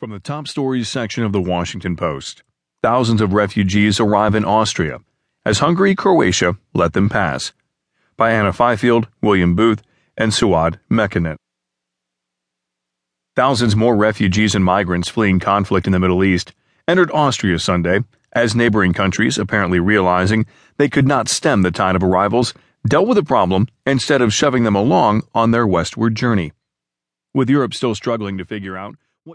From the top stories section of the Washington Post, thousands of refugees arrive in Austria as Hungary Croatia let them pass. By Anna Fifield, William Booth, and Souad Mekhennet. Thousands more refugees and migrants fleeing conflict in the Middle East entered Austria Sunday as neighboring countries, apparently realizing they could not stem the tide of arrivals, dealt with the problem instead of shoving them along on their westward journey. With Europe still struggling to figure out